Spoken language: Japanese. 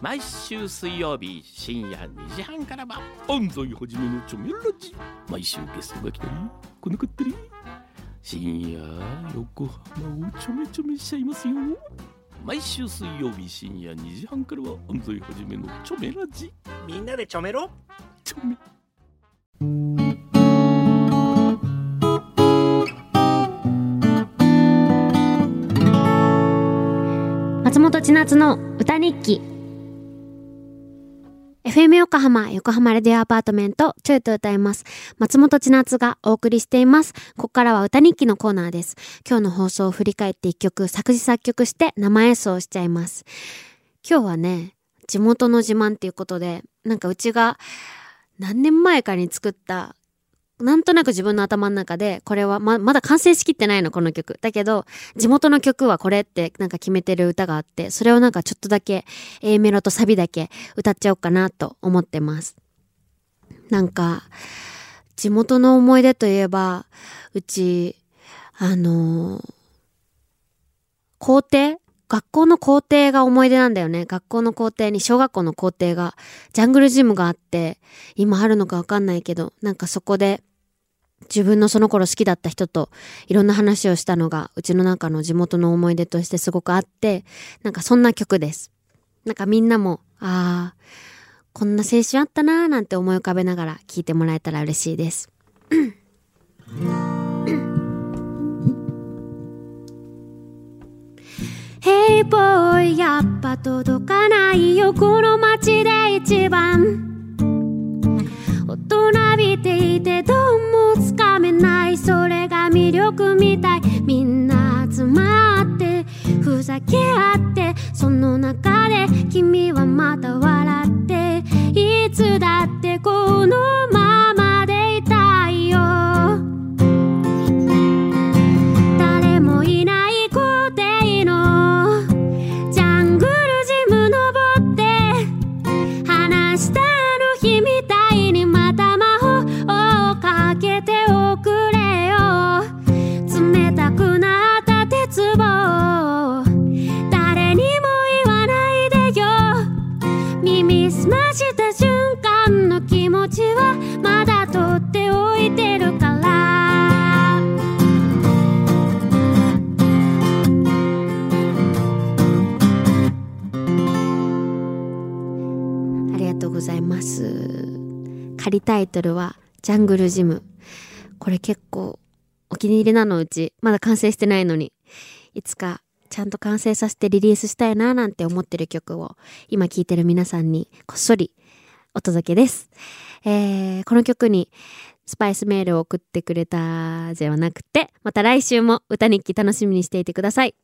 毎週水曜日深夜2時半からは安西はじめのチョメラジ。毎週ゲストが来たり来なかったり。深夜横浜をちょめちょめしちゃいますよ。毎週水曜日深夜2時半からは安西はじめのチョメラジ。みんなでちょめろ。チョメ。松本千夏の歌日記 FM 横浜横浜レディアアパートメントちょいと歌います。松本千夏がお送りしています。ここからは歌日記のコーナーです。今日の放送を振り返って一曲作詞作曲して生演奏しちゃいます。今日はね地元の自慢っていうことでなんかうちが何年前かに作ったなんとなく自分の頭の中で、これはま、まだ完成しきってないの、この曲。だけど、地元の曲はこれってなんか決めてる歌があって、それをなんかちょっとだけ A メロとサビだけ歌っちゃおうかなと思ってます。なんか、地元の思い出といえば、うち、あのー校庭？学校の校庭が思い出なんだよね。学校の校庭に小学校の校庭が、ジャングルジムがあって、今あるのかわかんないけど、なんかそこで、自分のその頃好きだった人といろんな話をしたのがうちの中の地元の思い出としてすごくあって、なんかそんな曲です。なんかみんなも、ああ、こんな青春あったなーなんて思い浮かべながら聴いてもらえたら嬉しいです。Hey boy やっぱ届かないよこの街で一番力みたい。みんな集まってふざけ合ってその中で君はした瞬間の気持ちはまだ取っておいてるからありがとうございます。仮タイトルはジャングルジム。これ結構お気に入りなのうち。まだ完成してないのに。いつかちゃんと完成させてリリースしたいななんて思ってる曲を今聴いてる皆さんにこっそりお届けです。えー、この曲にスパイスメールを送ってくれたではなくて、また来週も歌日記楽しみにしていてください。